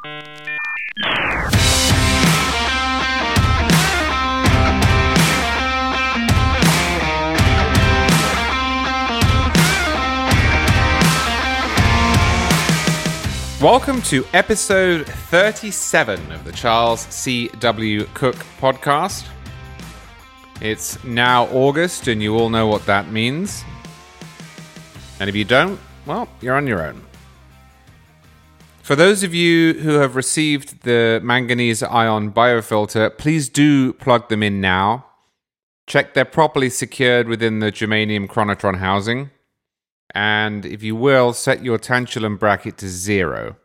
Welcome to episode 37 of the Charles C.W. Cooke podcast. It's now August, and you all know what that means. And if you don't, well, you're on your own. For those of you who have received the manganese ion biofilter, please do plug them in now. Check they're properly secured within the germanium chronotron housing and if you will, set your tantalum bracket to zero.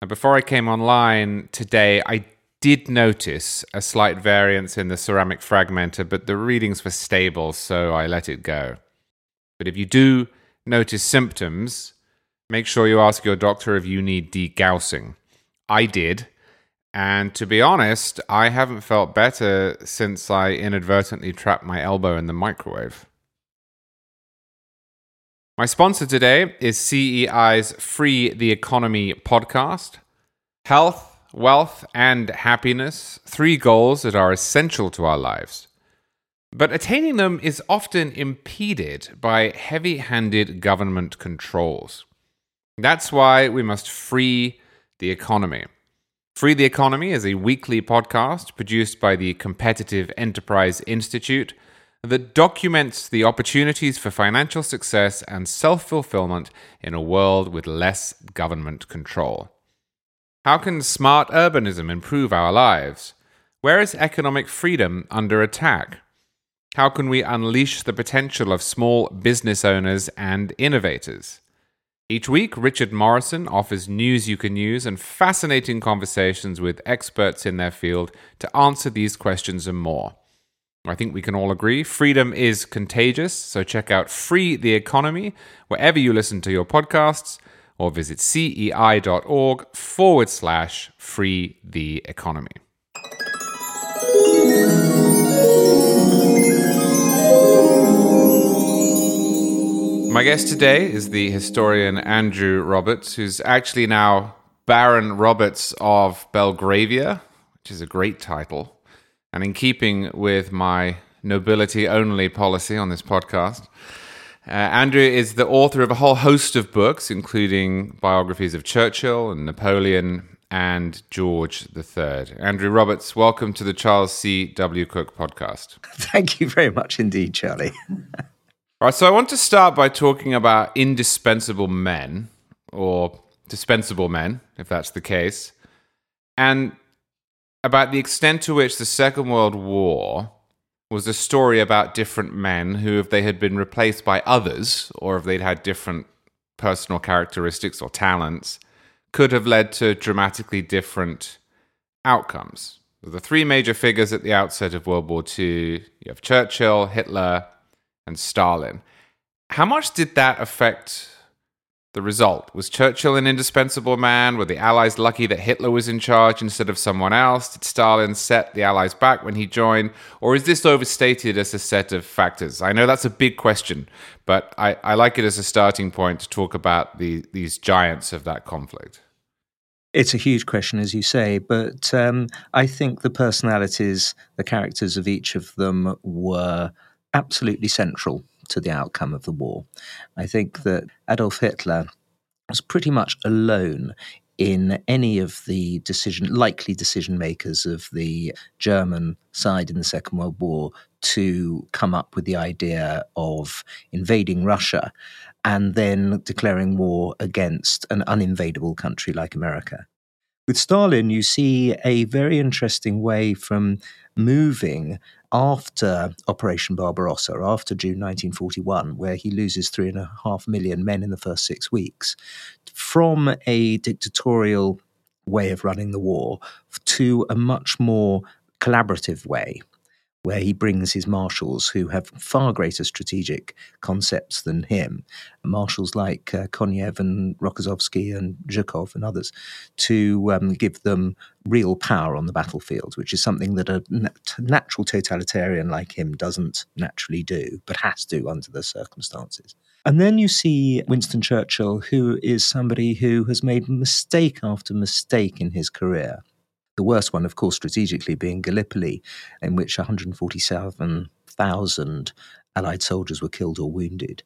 Now, before I came online today, I did notice a slight variance in the ceramic fragmenter, but the readings were stable, so I let it go. But if you do notice symptoms, make sure you ask your doctor if you need degaussing. I did, and to be honest, I haven't felt better since I inadvertently trapped my elbow in the microwave. My sponsor today is CEI's Free the Economy podcast. Health, wealth, and happiness, three goals that are essential to our lives. But attaining them is often impeded by heavy handed government controls. That's why we must free the economy. Free the Economy is a weekly podcast produced by the Competitive Enterprise Institute that documents the opportunities for financial success and self fulfillment in a world with less government control. How can smart urbanism improve our lives? Where is economic freedom under attack? How can we unleash the potential of small business owners and innovators? Each week, Richard Morrison offers news you can use and fascinating conversations with experts in their field to answer these questions and more. I think we can all agree freedom is contagious, so check out Free the Economy wherever you listen to your podcasts or visit cei.org forward slash free the economy. My guest today is the historian Andrew Roberts, who's actually now Baron Roberts of Belgravia, which is a great title. And in keeping with my nobility only policy on this podcast, uh, Andrew is the author of a whole host of books, including biographies of Churchill and Napoleon and George III. Andrew Roberts, welcome to the Charles C. W. Cooke podcast. Thank you very much indeed, Charlie. All right, so I want to start by talking about indispensable men, or dispensable men, if that's the case. And about the extent to which the Second World War was a story about different men who, if they had been replaced by others, or if they'd had different personal characteristics or talents, could have led to dramatically different outcomes. The three major figures at the outset of World War II you have Churchill, Hitler, and Stalin. How much did that affect the result. Was Churchill an indispensable man? Were the Allies lucky that Hitler was in charge instead of someone else? Did Stalin set the Allies back when he joined? Or is this overstated as a set of factors? I know that's a big question, but I, I like it as a starting point to talk about the, these giants of that conflict. It's a huge question, as you say, but um, I think the personalities, the characters of each of them were absolutely central to the outcome of the war. I think that Adolf Hitler was pretty much alone in any of the decision likely decision makers of the German side in the Second World War to come up with the idea of invading Russia and then declaring war against an uninvadable country like America. With Stalin, you see a very interesting way from moving after Operation Barbarossa, after June 1941, where he loses three and a half million men in the first six weeks, from a dictatorial way of running the war to a much more collaborative way where he brings his marshals who have far greater strategic concepts than him, marshals like uh, Konev and Rokossovsky and Zhukov and others, to um, give them real power on the battlefield, which is something that a natural totalitarian like him doesn't naturally do, but has to under the circumstances. And then you see Winston Churchill, who is somebody who has made mistake after mistake in his career. The worst one, of course, strategically being Gallipoli, in which 147,000 Allied soldiers were killed or wounded.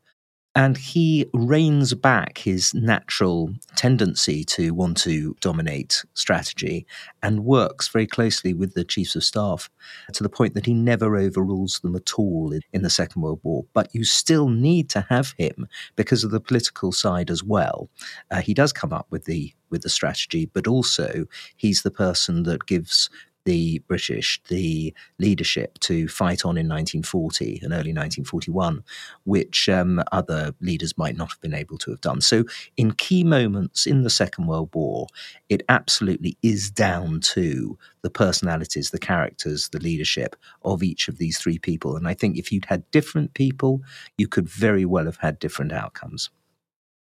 And he reins back his natural tendency to want to dominate strategy and works very closely with the chiefs of staff to the point that he never overrules them at all in, in the Second World War. But you still need to have him because of the political side as well. Uh, he does come up with the with the strategy, but also he's the person that gives the British the leadership to fight on in 1940 and early 1941, which um, other leaders might not have been able to have done. So, in key moments in the Second World War, it absolutely is down to the personalities, the characters, the leadership of each of these three people. And I think if you'd had different people, you could very well have had different outcomes.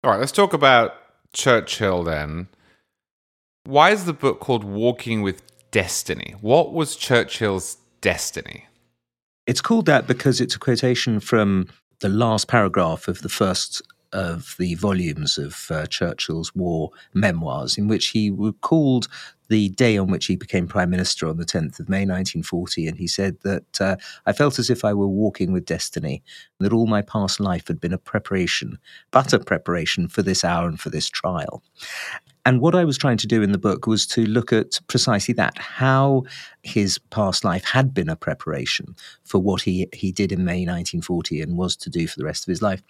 All right, let's talk about Churchill then. Why is the book called Walking with destiny. What was Churchill's destiny? It's called that because it's a quotation from the last paragraph of the first of the volumes of uh, Churchill's war memoirs, in which he recalled the day on which he became prime minister on the 10th of May 1940. And he said that uh, I felt as if I were walking with destiny, that all my past life had been a preparation, but a preparation for this hour and for this trial. And what I was trying to do in the book was to look at precisely that how his past life had been a preparation for what he, he did in May 1940 and was to do for the rest of his life.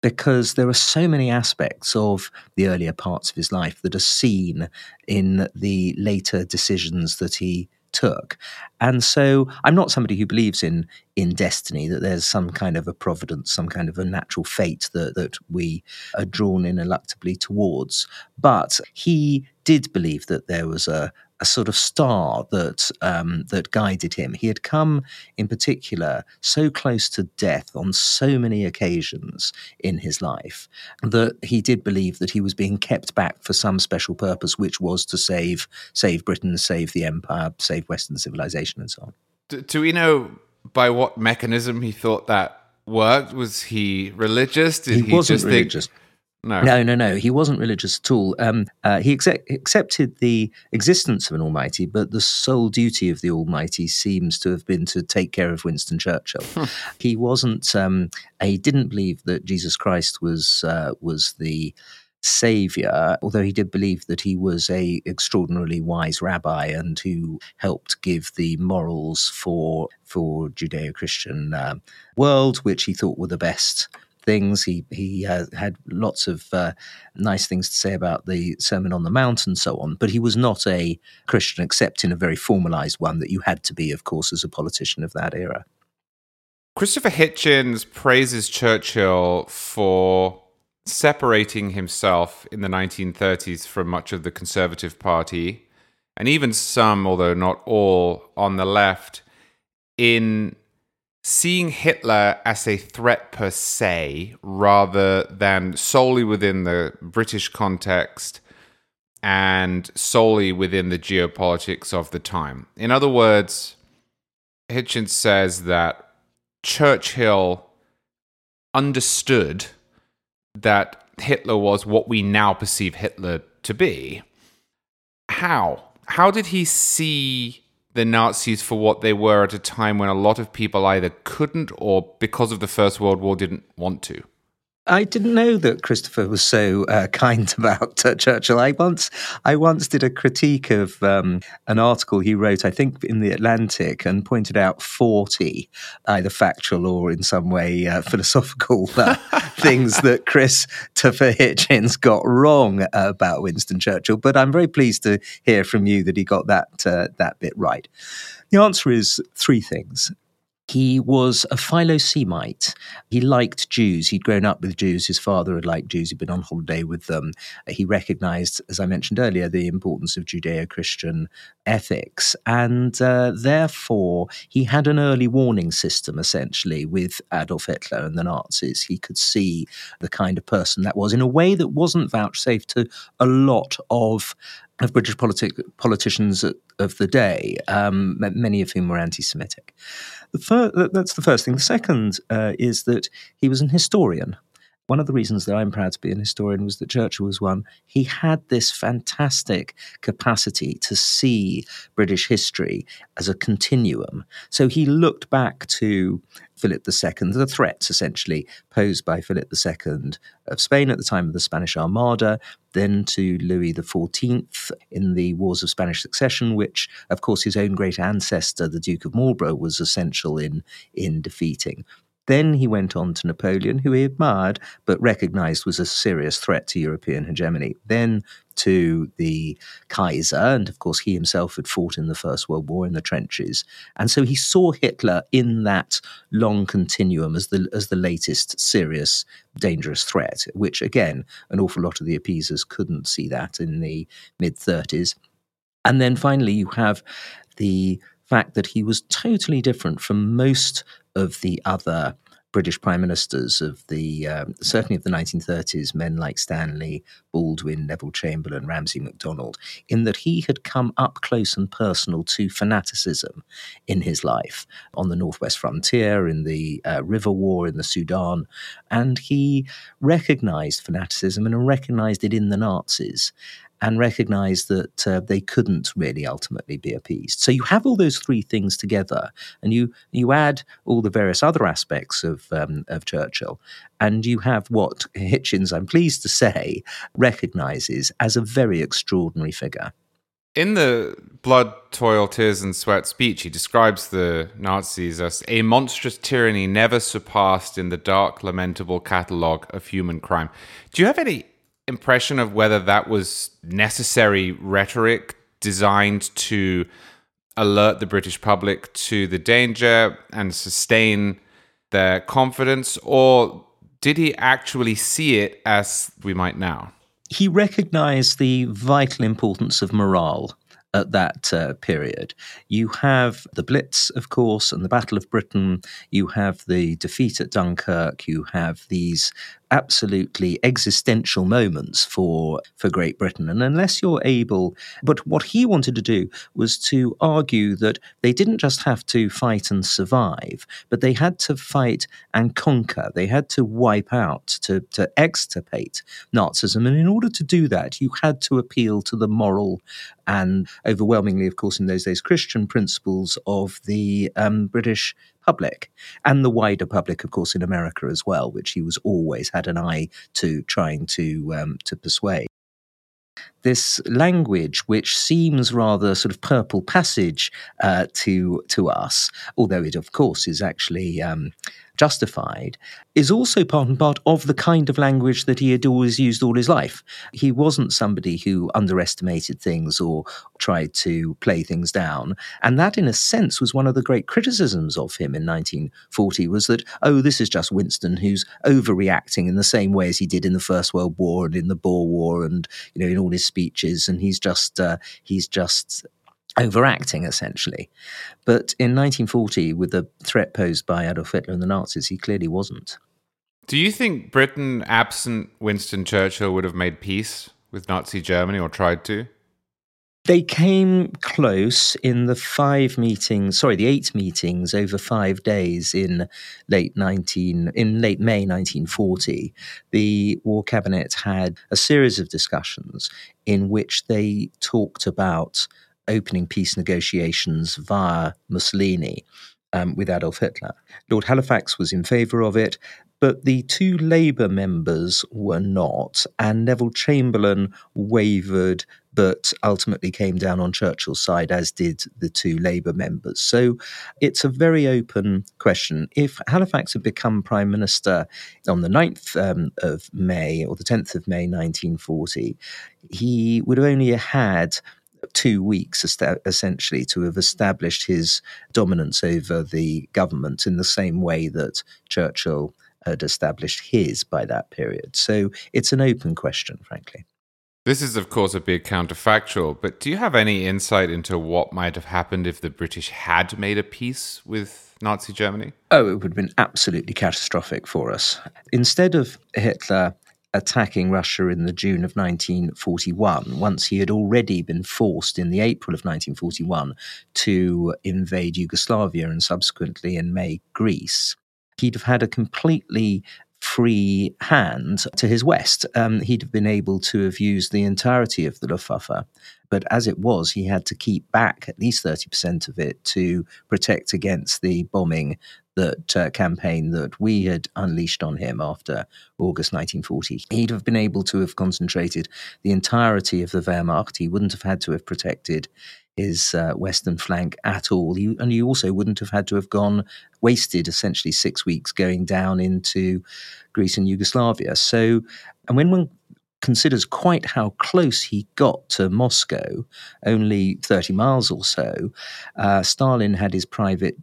Because there are so many aspects of the earlier parts of his life that are seen in the later decisions that he took. And so I'm not somebody who believes in in destiny, that there's some kind of a providence, some kind of a natural fate that, that we are drawn ineluctably towards. But he did believe that there was a, a sort of star that um, that guided him. He had come, in particular, so close to death on so many occasions in his life that he did believe that he was being kept back for some special purpose, which was to save save Britain, save the empire, save Western civilization, and so on. Do, do we know by what mechanism he thought that worked? Was he religious? Did he, he wasn't religious. Think- no. No, no, no. He wasn't religious at all. Um, uh, he accept, accepted the existence of an Almighty, but the sole duty of the Almighty seems to have been to take care of Winston Churchill. Hmm. he wasn't. Um, he didn't believe that Jesus Christ was uh, was the savior, although he did believe that he was a extraordinarily wise rabbi and who helped give the morals for for Judeo-Christian uh, world, which he thought were the best things. He he uh, had lots of uh, nice things to say about the Sermon on the Mount and so on. But he was not a Christian, except in a very formalized one that you had to be, of course, as a politician of that era. Christopher Hitchens praises Churchill for separating himself in the 1930s from much of the Conservative Party, and even some, although not all, on the left, in seeing Hitler as a threat per se rather than solely within the British context and solely within the geopolitics of the time. In other words, Hitchens says that Churchill understood that Hitler was what we now perceive Hitler to be. How? How did he see the Nazis for what they were at a time when a lot of people either couldn't or because of the First World War didn't want to. I didn't know that Christopher was so uh, kind about uh, Churchill. I once, I once did a critique of um, an article he wrote, I think, in the Atlantic, and pointed out forty either factual or in some way uh, philosophical uh, things that Christopher Hitchens got wrong about Winston Churchill. But I'm very pleased to hear from you that he got that uh, that bit right. The answer is three things. He was a Philosemite. He liked Jews. He'd grown up with Jews. His father had liked Jews. He'd been on holiday with them. He recognized, as I mentioned earlier, the importance of Judeo Christian ethics. And uh, therefore, he had an early warning system, essentially, with Adolf Hitler and the Nazis. He could see the kind of person that was in a way that wasn't vouchsafed to a lot of of British politi- politicians of the day, um, many of whom were anti-Semitic. The fir- that's the first thing. The second uh, is that he was an historian. One of the reasons that I'm proud to be an historian was that Churchill was one. He had this fantastic capacity to see British history as a continuum. So he looked back to Philip II, the threats essentially posed by Philip II of Spain at the time of the Spanish Armada, then to Louis XIV in the Wars of Spanish Succession, which, of course, his own great ancestor, the Duke of Marlborough, was essential in, in defeating. Then he went on to Napoleon, who he admired but recognized was a serious threat to European hegemony. Then to the Kaiser, and of course, he himself had fought in the First World War in the trenches. And so he saw Hitler in that long continuum as the, as the latest serious, dangerous threat, which, again, an awful lot of the appeasers couldn't see that in the mid 30s. And then finally, you have the fact that he was totally different from most of the other British prime ministers of the um, certainly of the 1930s, men like Stanley, Baldwin, Neville Chamberlain, Ramsay MacDonald, in that he had come up close and personal to fanaticism in his life on the northwest frontier, in the uh, River War in the Sudan, and he recognised fanaticism and recognised it in the Nazis and recognized that uh, they couldn't really ultimately be appeased. So you have all those three things together, and you you add all the various other aspects of um, of Churchill, and you have what Hitchens, I'm pleased to say, recognizes as a very extraordinary figure. In the Blood, Toil, Tears, and Sweat speech, he describes the Nazis as a monstrous tyranny never surpassed in the dark, lamentable catalogue of human crime. Do you have any impression of whether that was necessary rhetoric designed to alert the British public to the danger and sustain their confidence, or did he actually see it as we might now? He recognized the vital importance of morale at that uh, period. You have the Blitz, of course, and the Battle of Britain. You have the defeat at Dunkirk. You have these absolutely existential moments for for Great Britain. And unless you're able, but what he wanted to do was to argue that they didn't just have to fight and survive, but they had to fight and conquer. They had to wipe out, to to extirpate Nazism. And in order to do that, you had to appeal to the moral and overwhelmingly, of course, in those days, Christian principles of the um, British public and the wider public, of course, in America as well, which he was always had an eye to trying to um, to persuade. This language, which seems rather sort of purple passage uh, to to us, although it of course is actually um, justified, is also part and part of the kind of language that he had always used all his life. He wasn't somebody who underestimated things or tried to play things down. And that, in a sense, was one of the great criticisms of him in 1940 was that, oh, this is just Winston who's overreacting in the same way as he did in the First World War and in the Boer War and, you know, in all his speeches. And he's just, uh, he's just overacting essentially. But in 1940, with the threat posed by Adolf Hitler and the Nazis, he clearly wasn't. Do you think Britain, absent Winston Churchill, would have made peace with Nazi Germany or tried to? They came close in the five meetings, sorry, the eight meetings over five days in late 19, in late May 1940. The War Cabinet had a series of discussions in which they talked about opening peace negotiations via Mussolini um, with Adolf Hitler. Lord Halifax was in favour of it, but the two Labour members were not, and Neville Chamberlain wavered but ultimately came down on Churchill's side, as did the two Labour members. So it's a very open question. If Halifax had become Prime Minister on the 9th um, of May or the 10th of May 1940, he would have only had two weeks essentially to have established his dominance over the government in the same way that Churchill had established his by that period. So it's an open question, frankly. This is, of course, a big counterfactual, but do you have any insight into what might have happened if the British had made a peace with Nazi Germany? Oh, it would have been absolutely catastrophic for us. Instead of Hitler attacking Russia in the June of 1941, once he had already been forced in the April of 1941 to invade Yugoslavia and subsequently in May Greece, he'd have had a completely free hand to his west. Um, he'd have been able to have used the entirety of the Luftwaffe. But as it was, he had to keep back at least 30% of it to protect against the bombing that uh, campaign that we had unleashed on him after August 1940. He'd have been able to have concentrated the entirety of the Wehrmacht. He wouldn't have had to have protected his uh, western flank at all. He, and he also wouldn't have had to have gone wasted essentially six weeks going down into Greece and Yugoslavia. So, and when one considers quite how close he got to Moscow, only 30 miles or so, uh, Stalin had his private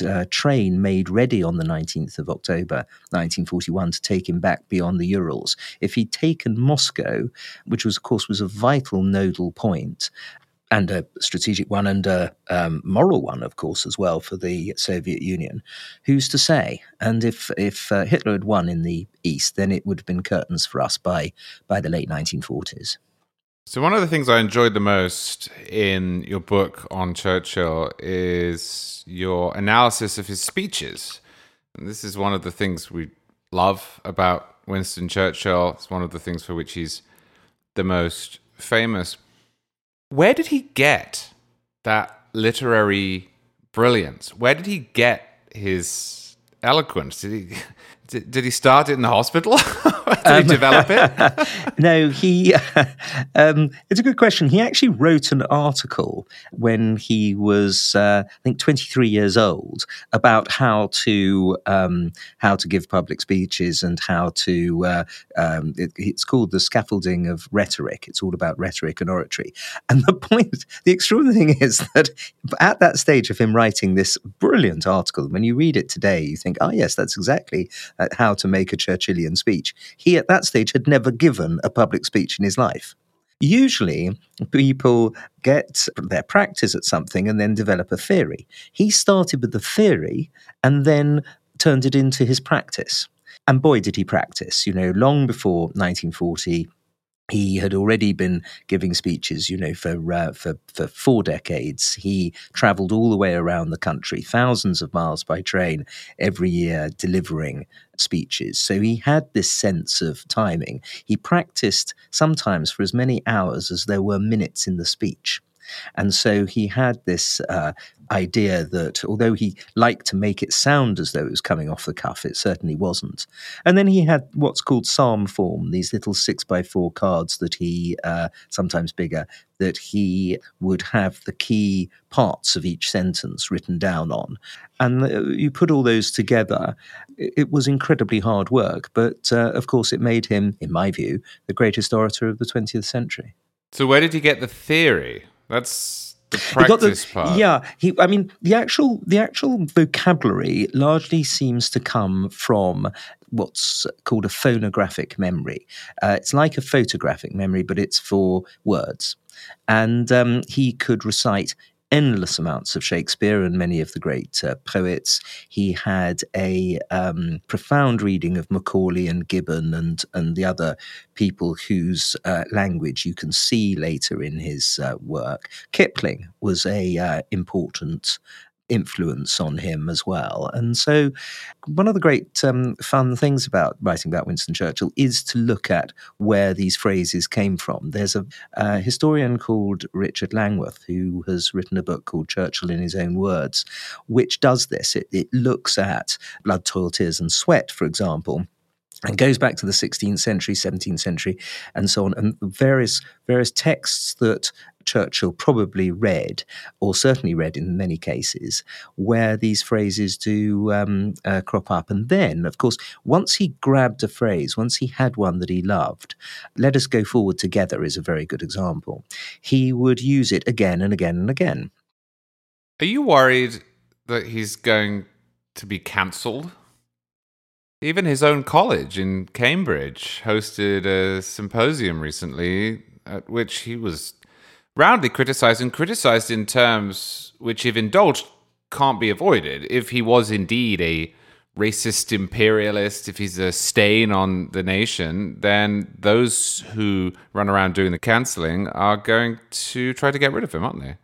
uh, train made ready on the 19th of October 1941 to take him back beyond the Urals. If he'd taken Moscow, which was, of course, was a vital nodal point, and a strategic one and a um, moral one, of course, as well for the Soviet Union. Who's to say? And if if uh, Hitler had won in the East, then it would have been curtains for us by by the late 1940s. So, one of the things I enjoyed the most in your book on Churchill is your analysis of his speeches. And this is one of the things we love about Winston Churchill. It's one of the things for which he's the most famous. Where did he get that literary brilliance? Where did he get his eloquence? Did he did, did he start it in the hospital? did um, he develop it? no, he. Um, it's a good question. He actually wrote an article when he was, uh, I think, 23 years old about how to um, how to give public speeches and how to. Uh, um, it, it's called the scaffolding of rhetoric. It's all about rhetoric and oratory. And the point, the extraordinary thing is that at that stage of him writing this brilliant article, when you read it today, you think, oh yes, that's exactly how to make a Churchillian speech. He, at that stage, had never given a public speech in his life. Usually, people get their practice at something and then develop a theory. He started with the theory and then turned it into his practice. And boy, did he practice. You know, long before 1940, he had already been giving speeches, you know, for uh, for for four decades. He travelled all the way around the country, thousands of miles by train every year, delivering speeches. So he had this sense of timing. He practiced sometimes for as many hours as there were minutes in the speech. And so he had this uh, idea that although he liked to make it sound as though it was coming off the cuff, it certainly wasn't. And then he had what's called psalm form, these little six by four cards that he, uh, sometimes bigger, that he would have the key parts of each sentence written down on. And uh, you put all those together, it was incredibly hard work. But uh, of course, it made him, in my view, the greatest orator of the 20th century. So, where did he get the theory? That's the practice the, part. Yeah, he. I mean, the actual the actual vocabulary largely seems to come from what's called a phonographic memory. Uh, it's like a photographic memory, but it's for words. And um, he could recite endless amounts of Shakespeare and many of the great uh, poets. He had a um, profound reading of Macaulay and Gibbon and and the other people whose uh, language you can see later in his uh, work. Kipling was a uh, important influence on him as well. And so, one of the great um, fun things about writing about Winston Churchill is to look at where these phrases came from. There's a, a historian called Richard Langworth who has written a book called Churchill in His Own Words, which does this. It, it looks at blood, toil, tears, and sweat, for example and goes back to the 16th century, 17th century, and so on, and various various texts that Churchill probably read, or certainly read in many cases, where these phrases do um, uh, crop up. And then, of course, once he grabbed a phrase, once he had one that he loved, let us go forward together is a very good example. He would use it again and again and again. Are you worried that he's going to be cancelled? Even his own college in Cambridge hosted a symposium recently at which he was roundly criticized and criticized in terms which, if indulged, can't be avoided. If he was indeed a racist imperialist, if he's a stain on the nation, then those who run around doing the cancelling are going to try to get rid of him, aren't they?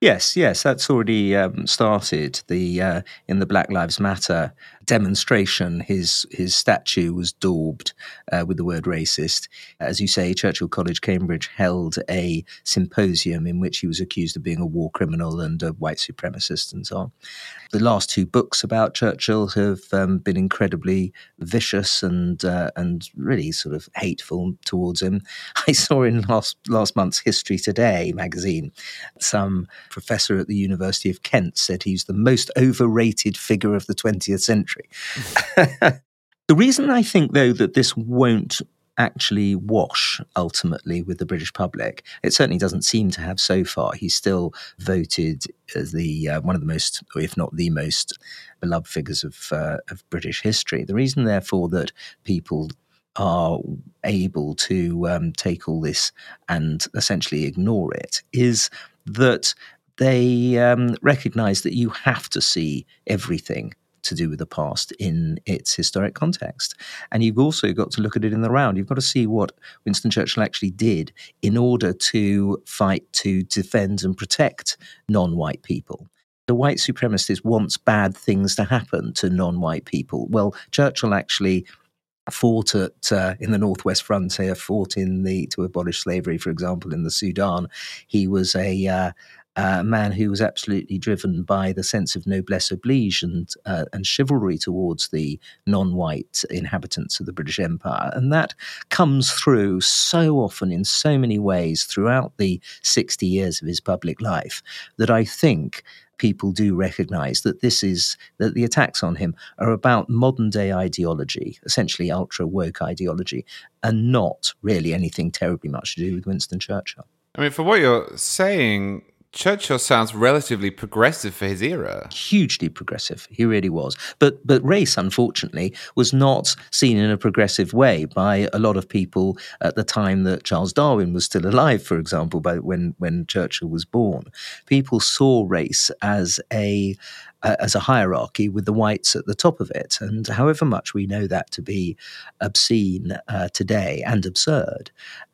Yes, yes, that's already um, started. The uh, in the Black Lives Matter demonstration, his his statue was daubed uh, with the word racist. As you say, Churchill College, Cambridge held a symposium in which he was accused of being a war criminal and a white supremacist and so on. The last two books about Churchill have um, been incredibly vicious and uh, and really sort of hateful towards him. I saw in last last month's History Today magazine some professor at the University of Kent said he's the most overrated figure of the 20th century. the reason I think, though, that this won't actually wash ultimately with the British public. It certainly doesn't seem to have so far. He's still voted as the uh, one of the most, if not the most, beloved figures of uh, of British history. The reason, therefore, that people are able to um, take all this and essentially ignore it is that they um, recognize that you have to see everything to do with the past in its historic context. And you've also got to look at it in the round. You've got to see what Winston Churchill actually did in order to fight to defend and protect non white people. The white supremacist wants bad things to happen to non white people. Well, Churchill actually fought at uh, in the northwest frontier, fought in the to abolish slavery, for example, in the Sudan. He was a a man who was absolutely driven by the sense of noblesse oblige and uh, and chivalry towards the non-white inhabitants of the British Empire, and that comes through so often in so many ways throughout the sixty years of his public life that I think people do recognize that this is that the attacks on him are about modern day ideology, essentially ultra woke ideology, and not really anything terribly much to do with Winston Churchill. I mean, for what you're saying, Churchill sounds relatively progressive for his era. Hugely progressive, he really was. But but race, unfortunately, was not seen in a progressive way by a lot of people at the time that Charles Darwin was still alive. For example, by when when Churchill was born, people saw race as a uh, as a hierarchy with the whites at the top of it. And however much we know that to be obscene uh, today and absurd,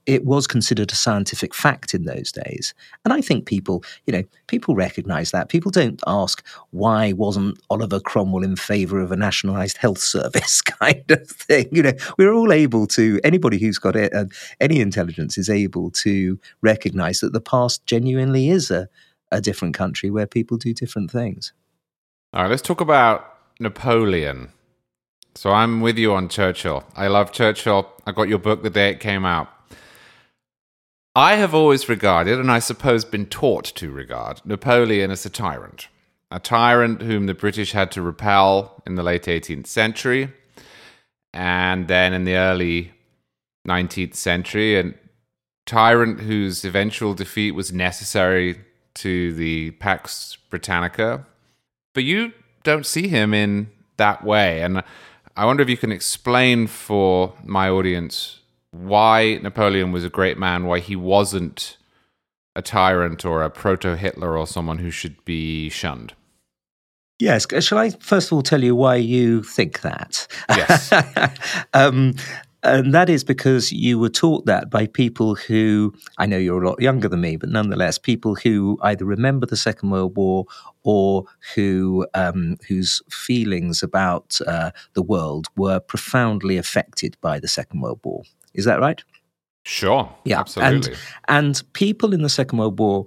it was considered a scientific fact in those days. And I think people, you know, people recognize that. People don't ask why wasn't Oliver Cromwell in favor of a nationalized health service kind of thing. You know, we're all able to, anybody who's got uh, any intelligence is able to recognize that the past genuinely is a, a different country where people do different things. All right, let's talk about Napoleon. So I'm with you on Churchill. I love Churchill. I got your book the day it came out. I have always regarded, and I suppose been taught to regard, Napoleon as a tyrant. A tyrant whom the British had to repel in the late 18th century, and then in the early 19th century, a tyrant whose eventual defeat was necessary to the Pax Britannica but you don't see him in that way. And I wonder if you can explain for my audience why Napoleon was a great man, why he wasn't a tyrant or a proto Hitler or someone who should be shunned. Yes. Shall I first of all tell you why you think that? Yes. um, and that is because you were taught that by people who, I know you're a lot younger than me, but nonetheless, people who either remember the Second World War or who um, whose feelings about uh, the world were profoundly affected by the Second World War. Is that right? Sure. Yeah. Absolutely. And, and people in the Second World War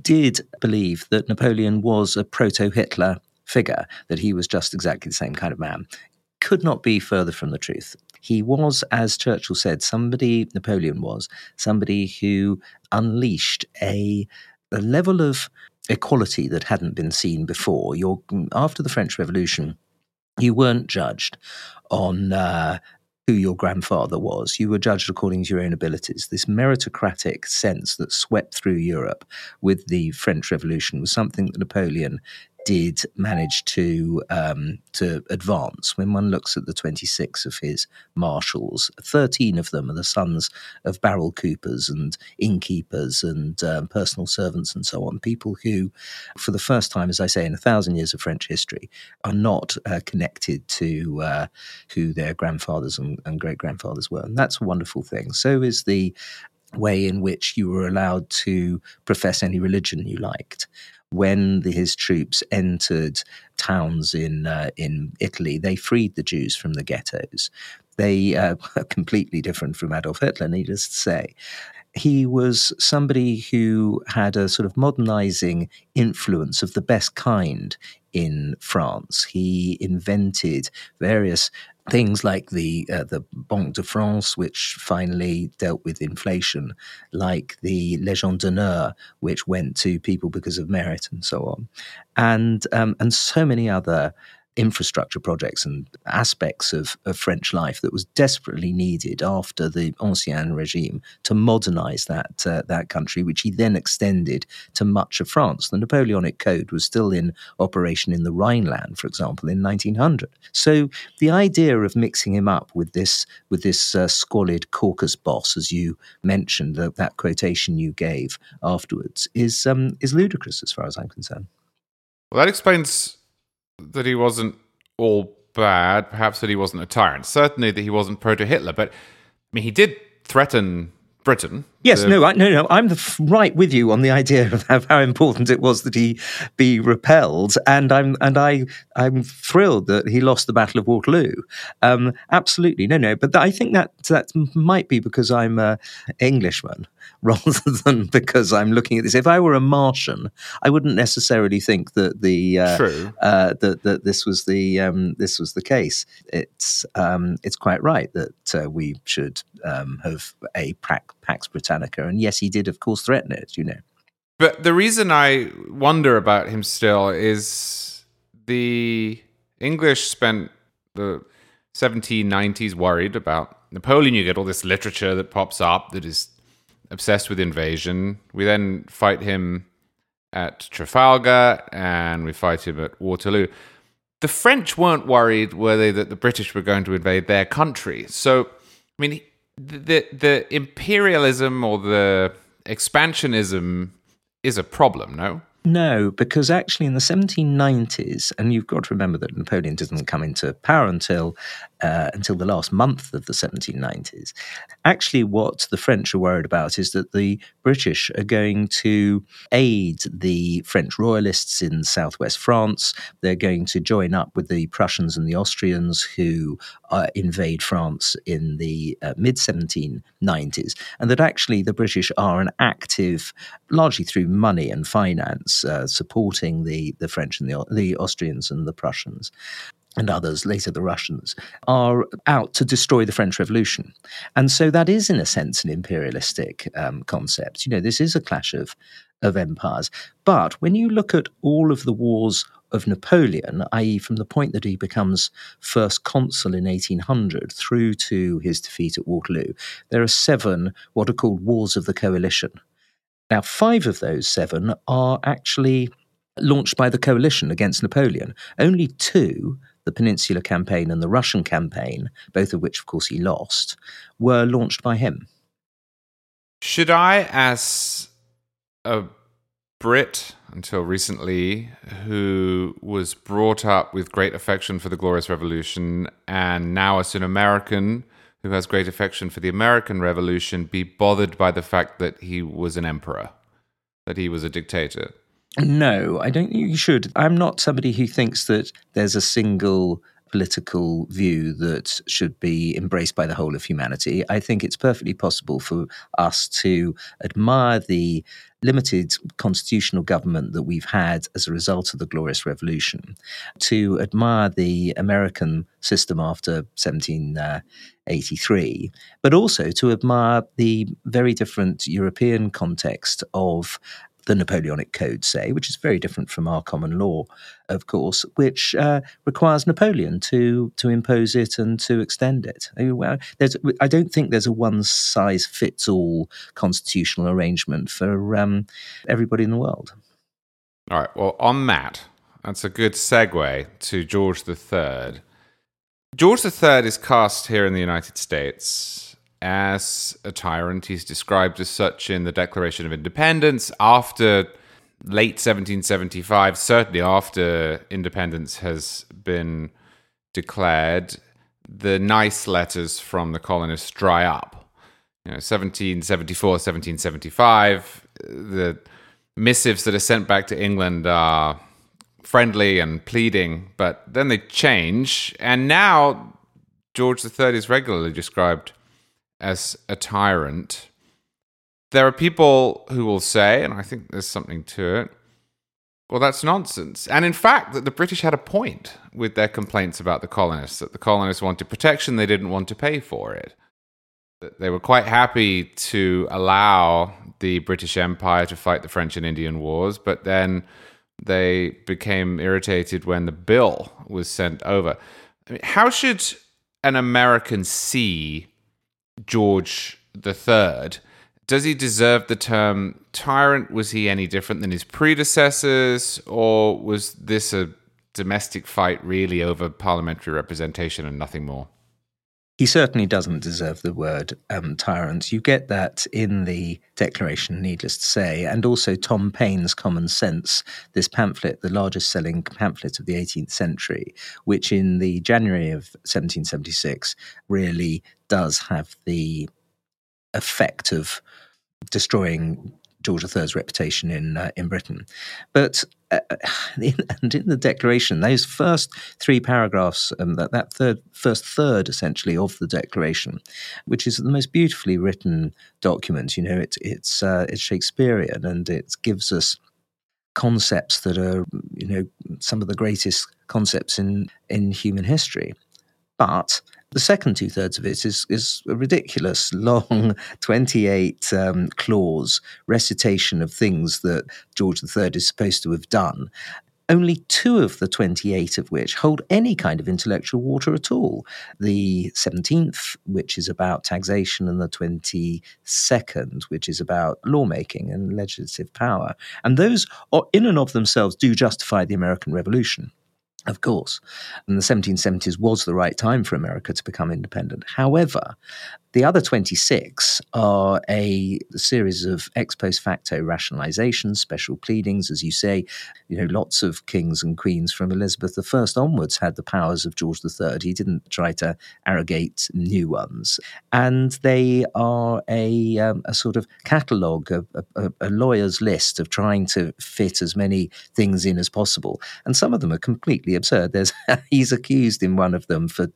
did believe that Napoleon was a proto Hitler figure, that he was just exactly the same kind of man. Could not be further from the truth He was, as Churchill said, somebody, Napoleon was, somebody who unleashed a, a level of equality that hadn't been seen before. You're, after the French Revolution, you weren't judged on uh, who your grandfather was. You were judged according to your own abilities. This meritocratic sense that swept through Europe with the French Revolution was something that Napoleon did manage to um, to advance. When one looks at the 26 of his marshals, 13 of them are the sons of barrel coopers and innkeepers and um, personal servants and so on. People who, for the first time, as I say, in a thousand years of French history, are not uh, connected to uh, who their grandfathers and, and great grandfathers were. And that's a wonderful thing. So is the way in which you were allowed to profess any religion you liked when the, his troops entered towns in uh, in Italy, they freed the Jews from the ghettos. They uh, are completely different from Adolf Hitler, needless to say. He was somebody who had a sort of modernizing influence of the best kind in France. He invented various things like the uh, the Banque de France, which finally dealt with inflation, like the Légion d'honneur, which went to people because of merit, and so on, and um, and so many other infrastructure projects and aspects of, of French life that was desperately needed after the Ancien regime to modernize that uh, that country, which he then extended to much of France. The Napoleonic Code was still in operation in the Rhineland, for example, in 1900. So the idea of mixing him up with this with this uh, squalid caucus boss, as you mentioned, that, that quotation you gave afterwards, is um, is ludicrous as far as I'm concerned. Well, that explains that he wasn't all bad, perhaps that he wasn't a tyrant. Certainly that he wasn't pro to Hitler, but I mean, he did threaten Britain. Yes, no, I, no, no. I'm the, right with you on the idea of how, how, important it was that he be repelled, and I'm and I I'm thrilled that he lost the Battle of Waterloo. Um, absolutely, no, no. But I think that that might be because I'm an Englishman, rather than because I'm looking at this. If I were a Martian, I wouldn't necessarily think that the uh, uh, that that this was the um, this was the case. It's um, it's quite right that uh, we should um, have a Pax Britannica, and yes, he did, of course, threaten it. You know, but the reason I wonder about him still is the English spent the 1790s worried about Napoleon. You get all this literature that pops up that is obsessed with invasion. We then fight him at Trafalgar and we fight him at Waterloo. The French weren't worried, were they, that the British were going to invade their country? So, I mean, the the imperialism or the expansionism is a problem, no? No, because actually in the 1790s, and you've got to remember that Napoleon didn't come into power until uh, until the last month of the 1790s. Actually, what the French are worried about is that the British are going to aid the French royalists in southwest France. They're going to join up with the Prussians and the Austrians who uh, invade France in the uh, mid 1790s, and that actually the British are an active, largely through money and finance, uh, supporting the, the French and the, the Austrians and the Prussians and others, later the Russians, are out to destroy the French Revolution. And so that is, in a sense, an imperialistic um, concept. You know, this is a clash of, of empires. But when you look at all of the wars of Napoleon, i.e., from the point that he becomes first consul in 1800 through to his defeat at Waterloo, there are seven what are called wars of the coalition. Now, five of those seven are actually launched by the coalition against Napoleon. Only two the Peninsular Campaign and the Russian campaign, both of which, of course, he lost, were launched by him. Should I, as a Brit until recently, who was brought up with great affection for the Glorious Revolution, and now as an American who has great affection for the American Revolution, be bothered by the fact that he was an emperor, that he was a dictator? No, I don't think you should. I'm not somebody who thinks that there's a single political view that should be embraced by the whole of humanity. I think it's perfectly possible for us to admire the limited constitutional government that we've had as a result of the Glorious Revolution, to admire the American system after 1783, but also to admire the very different European context of the Napoleonic Code, say, which is very different from our common law, of course, which uh, requires Napoleon to to impose it and to extend it. Well, I don't think there's a one size fits all constitutional arrangement for um, everybody in the world. All right. Well, on that, that's a good segue to George III. George III is cast here in the United States as a tyrant. He's described as such in the Declaration of Independence after late 1775, certainly after independence has been declared. The nice letters from the colonists dry up. You know, 1774, 1775, the missives that are sent back to England are friendly and pleading, but then they change. And now George III is regularly described as a tyrant. There are people who will say, and I think there's something to it, well, that's nonsense. And in fact, that the British had a point with their complaints about the colonists, that the colonists wanted protection, they didn't want to pay for it. That they were quite happy to allow the British Empire to fight the French and Indian Wars, but then they became irritated when the bill was sent over. I mean, how should an American see George III, does he deserve the term tyrant? Was he any different than his predecessors, or was this a domestic fight really over parliamentary representation and nothing more? He certainly doesn't deserve the word um, tyrant. You get that in the Declaration, needless to say, and also Tom Paine's Common Sense, this pamphlet, the largest selling pamphlet of the 18th century, which in the January of 1776 really does have the effect of destroying George III's reputation in uh, in Britain. But uh, in, and in the Declaration, those first three paragraphs, um, that that third first third essentially of the Declaration, which is the most beautifully written document. You know, it, it's uh, it's Shakespearean and it gives us concepts that are you know some of the greatest concepts in in human history, but the second two thirds of it is, is a ridiculous, long 28 um, clause recitation of things that George III is supposed to have done only two of the 28 of which hold any kind of intellectual water at all. The 17th, which is about taxation, and the 22nd, which is about lawmaking and legislative power. And those, in and of themselves, do justify the American Revolution. Of course, and the 1770s was the right time for America to become independent. However, the other 26 are a series of ex post facto rationalizations, special pleadings, as you say. You know, lots of kings and queens from Elizabeth I onwards had the powers of George III. He didn't try to arrogate new ones. And they are a, um, a sort of catalogue, a, a, a lawyer's list of trying to fit as many things in as possible. And some of them are completely absurd. There's he's accused in one of them for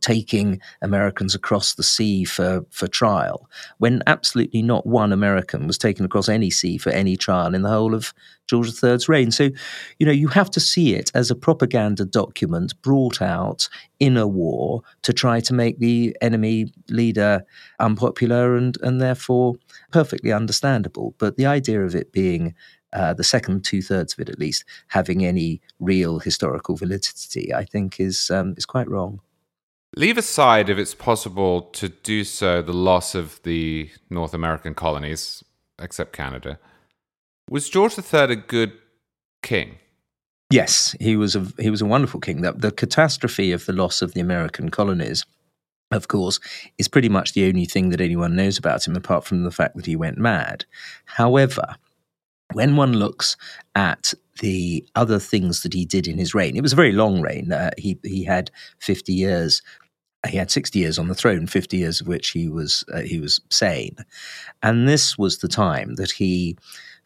taking Americans across the sea for, for trial, when absolutely not one American was taken across any sea for any trial in the whole of George III's reign. So, you know, you have to see it as a propaganda document brought out in a war to try to make the enemy leader unpopular and, and therefore perfectly understandable. But the idea of it being uh, the second two thirds of it, at least, having any real historical validity, I think is um, is quite wrong. Leave aside, if it's possible to do so, the loss of the North American colonies, except Canada. Was George III a good king? Yes, he was a he was a wonderful king. The, the catastrophe of the loss of the American colonies, of course, is pretty much the only thing that anyone knows about him, apart from the fact that he went mad. However, when one looks at the other things that he did in his reign, it was a very long reign. Uh, he he had fifty years he had 60 years on the throne, 50 years of which he was uh, he was sane. And this was the time that he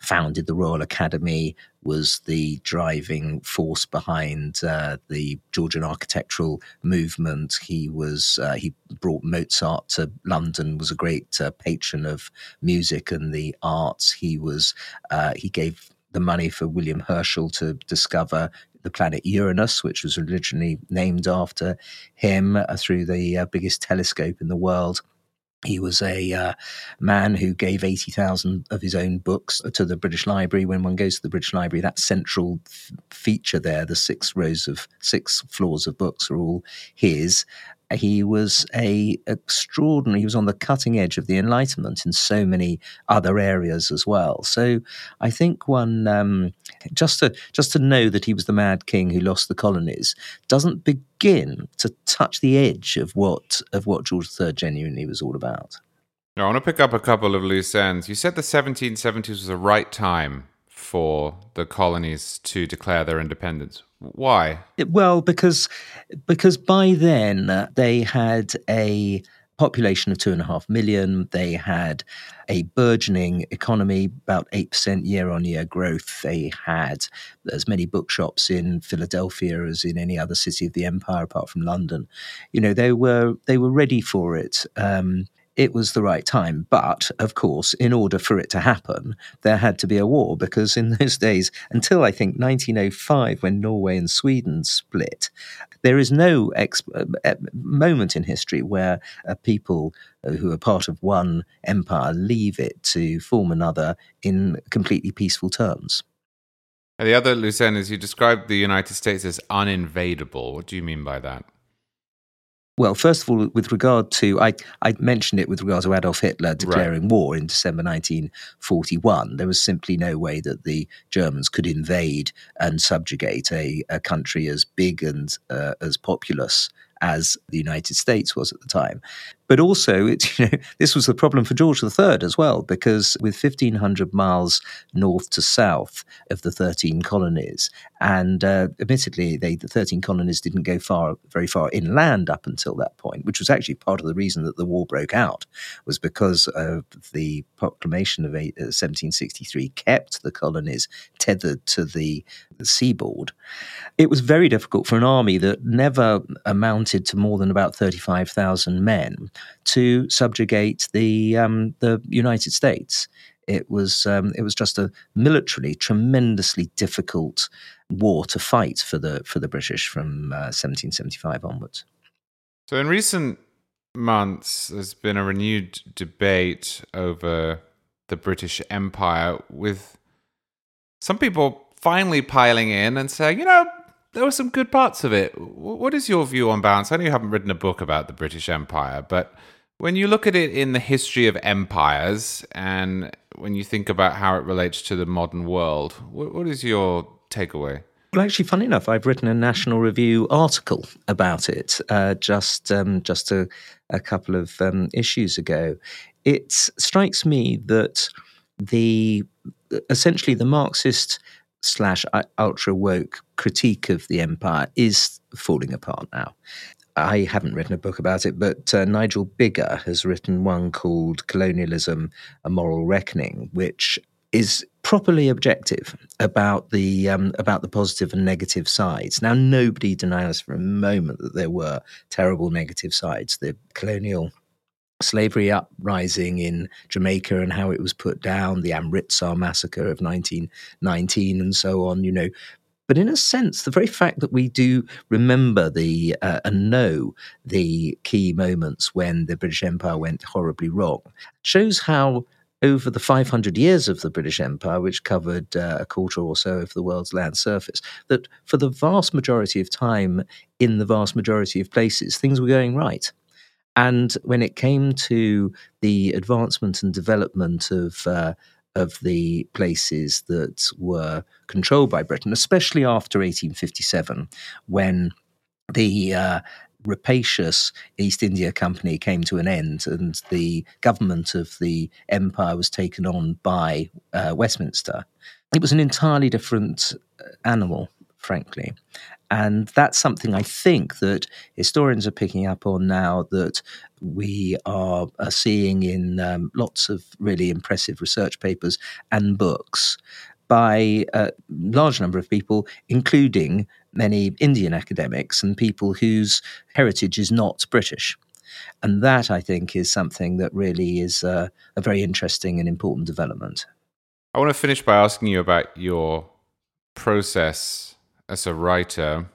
founded the Royal Academy, was the driving force behind uh, the Georgian architectural movement. He was uh, he brought Mozart to London. Was a great uh, patron of music and the arts. He was uh, he gave the money for William Herschel to discover the planet Uranus, which was originally named after him uh, through the uh, biggest telescope in the world. He was a uh, man who gave 80,000 of his own books to the British Library. When one goes to the British Library, that central f- feature there, the six rows of six floors of books, are all his he was a extraordinary he was on the cutting edge of the enlightenment in so many other areas as well so i think one um, just to just to know that he was the mad king who lost the colonies doesn't begin to touch the edge of what of what george iii genuinely was all about I want to pick up a couple of loose ends. You said the 1770s was the right time for the colonies to declare their independence. Why? Well, because because by then uh, they had a population of two and a half million. They had a burgeoning economy, about eight percent year on year growth. They had as many bookshops in Philadelphia as in any other city of the empire, apart from London. You know, they were they were ready for it. Um, it was the right time. But of course, in order for it to happen, there had to be a war because in those days, until I think 1905, when Norway and Sweden split, there is no uh, uh, moment in history where a people who are part of one empire leave it to form another in completely peaceful terms. the other loose end is you described the United States as uninvadable. What do you mean by that? Well, first of all, with regard to, I, I mentioned it with regard to Adolf Hitler declaring right. war in December 1941. There was simply no way that the Germans could invade and subjugate a, a country as big and uh, as populous as the United States was at the time. But also, it, you know, this was the problem for George III as well, because with 1,500 miles north to south of the 13 colonies, and uh, admittedly, they, the 13 colonies didn't go far, very far inland up until that point, which was actually part of the reason that the war broke out, was because of the proclamation of 1763 uh, kept the colonies tethered to the, the seaboard. It was very difficult for an army that never amounted to more than about 35,000 men to subjugate the um, the United States. It was um, it was just a militarily tremendously difficult war to fight for the for the British from uh, 1775 onwards. So in recent months, there's been a renewed debate over the British Empire, with some people finally piling in and saying, you know, there were some good parts of it. What is your view on balance? I know you haven't written a book about the British Empire, but when you look at it in the history of empires and when you think about how it relates to the modern world, what, what is your takeaway? Well, actually, funny enough, I've written a National Review article about it uh, just um, just a, a, couple of um, issues ago. It strikes me that the essentially the Marxist slash ultra woke critique of the empire is falling apart now. I haven't written a book about it, but uh, Nigel Biggar has written one called Colonialism A Moral Reckoning, which is properly objective about the um, about the positive and negative sides. Now, nobody denies for a moment that there were terrible negative sides. The colonial slavery uprising in Jamaica and how it was put down, the Amritsar massacre of 1919, and so on. You know, but in a sense, the very fact that we do remember the uh, and know the key moments when the British Empire went horribly wrong shows how over the 500 years of the British Empire, which covered uh, a quarter or so of the world's land surface, that for the vast majority of time, in the vast majority of places, things were going right. And when it came to the advancement and development of uh, of the places that were controlled by Britain, especially after 1857, when the uh, rapacious East India Company came to an end and the government of the empire was taken on by uh, Westminster. It was an entirely different uh, animal frankly. And that's something I think that historians are picking up on now that we are, are seeing in um, lots of really impressive research papers and books by a large number of people, including many Indian academics and people whose heritage is not British. And that, I think, is something that really is a very interesting and important development. I want to finish by asking you about your process as a writer.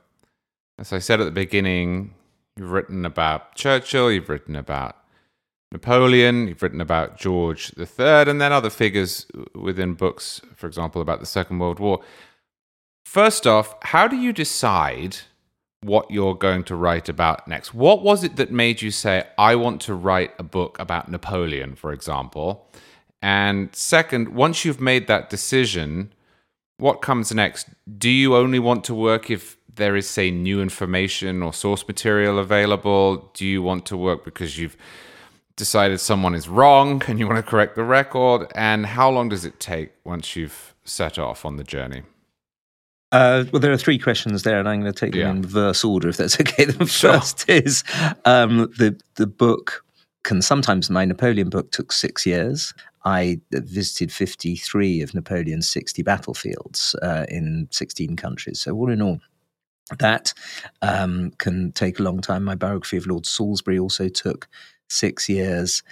As I said at the beginning, you've written about Churchill, you've written about Napoleon, you've written about George III, and then other figures within books, for example, about the Second World War. First off, how do you decide what you're going to write about next? What was it that made you say, I want to write a book about Napoleon, for example? And second, once you've made that decision, what comes next? Do you only want to work if there is, say, new information or source material available? Do you want to work because you've decided someone is wrong and you want to correct the record? And how long does it take once you've set off on the journey? Uh, well, there are three questions there, and I'm going to take them yeah. in reverse order, if that's okay. The first sure. is um, the the book can sometimes my Napoleon book took six years. I visited 53 of Napoleon's 60 battlefields uh, in 16 countries. So all in all, that um, can take a long time. My biography of Lord Salisbury also took six years.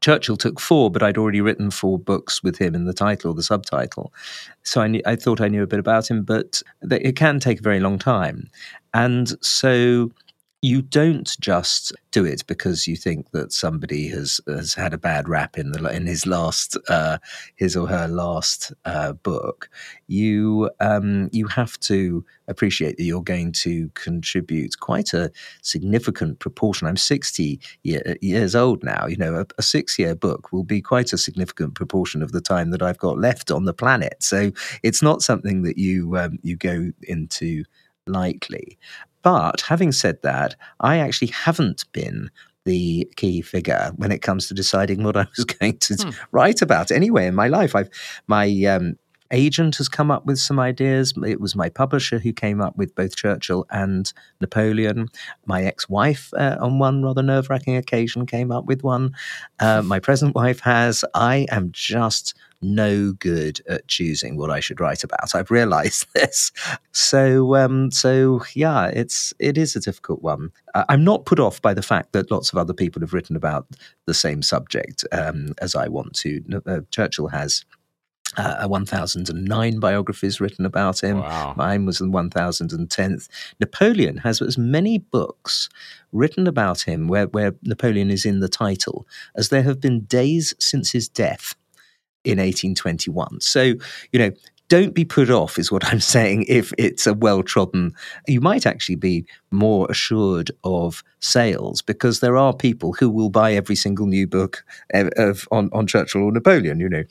Churchill took four, but I'd already written four books with him in the title or the subtitle. So I, knew, I thought I knew a bit about him, but it can take a very long time. And so you don't just do it because you think that somebody has has had a bad rap in the in his last uh, his or her last uh, book. You um, you have to appreciate that you're going to contribute quite a significant proportion. I'm 60 year, years old now. You know, a, a six year book will be quite a significant proportion of the time that I've got left on the planet. So it's not something that you um, you go into lightly. But having said that, I actually haven't been the key figure when it comes to deciding what I was going to hmm. write about. Anyway, in my life, I've my um, agent has come up with some ideas. It was my publisher who came up with both Churchill and Napoleon. My ex wife, uh, on one rather nerve wracking occasion, came up with one. Uh, my present wife has. I am just no good at choosing what I should write about. I've realised this. So, um, so yeah, it's it is a difficult one. Uh, I'm not put off by the fact that lots of other people have written about the same subject um, as I want to. Uh, Churchill has uh, 1009 biographies written about him. Wow. Mine was the 1010th. Napoleon has as many books written about him where, where Napoleon is in the title as there have been days since his death in 1821. So, you know, don't be put off, is what I'm saying, if it's a well trodden. You might actually be more assured of sales because there are people who will buy every single new book of, of on, on Churchill or Napoleon, you know.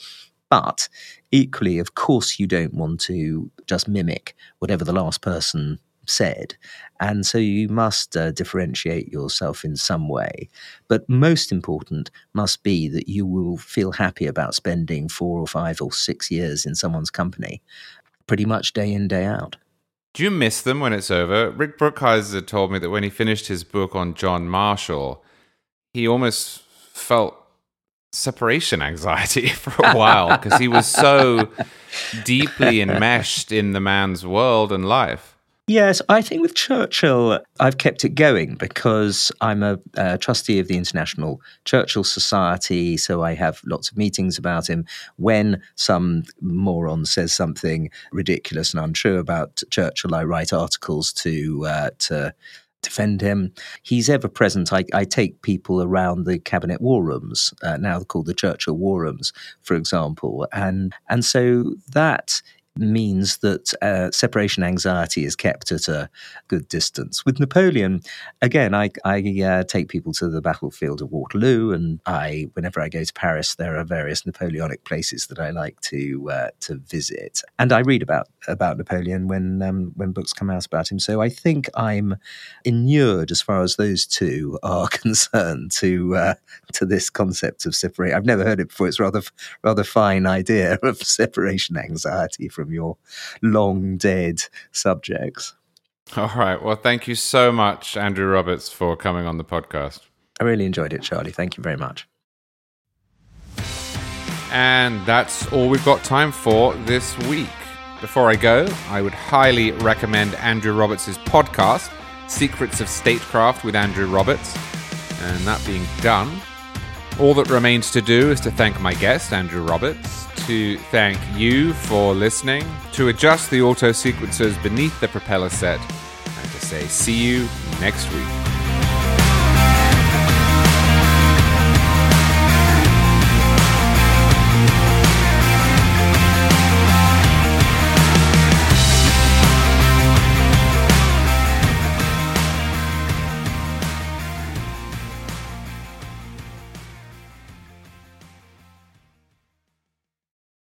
But equally, of course, you don't want to just mimic whatever the last person said. And so you must uh, differentiate yourself in some way. But most important must be that you will feel happy about spending four or five or six years in someone's company, pretty much day in, day out. Do you miss them when it's over? Rick Brookhiser told me that when he finished his book on John Marshall, he almost felt separation anxiety for a while because he was so deeply enmeshed in the man's world and life. Yes, I think with Churchill, I've kept it going because I'm a, a, trustee of the International Churchill Society. So I have lots of meetings about him. When some moron says something ridiculous and untrue about Churchill, I write articles to uh, to defend him. He's ever present. I, I, take people around the cabinet war rooms, uh, now called the Churchill war rooms, for example, and and so that means that uh, separation anxiety is kept at a good distance. With Napoleon, again, I, I uh, take people to the battlefield of Waterloo, and I, whenever I go to Paris, there are various Napoleonic places that I like to uh, to visit, and I read about about Napoleon when um, when books come out about him. So I think I'm inured as far as those two are concerned to uh, to this concept of separate. I've never heard it before. It's rather rather fine idea of separation anxiety from your long dead subjects. All right. Well, thank you so much, Andrew Roberts, for coming on the podcast. I really enjoyed it, Charlie. Thank you very much. And that's all we've got time for this week. Before I go, I would highly recommend Andrew Roberts' podcast, Secrets of Statecraft with Andrew Roberts. And that being done, all that remains to do is to thank my guest, Andrew Roberts, to thank you for listening, to adjust the auto sequencers beneath the propeller set, and to say see you next week.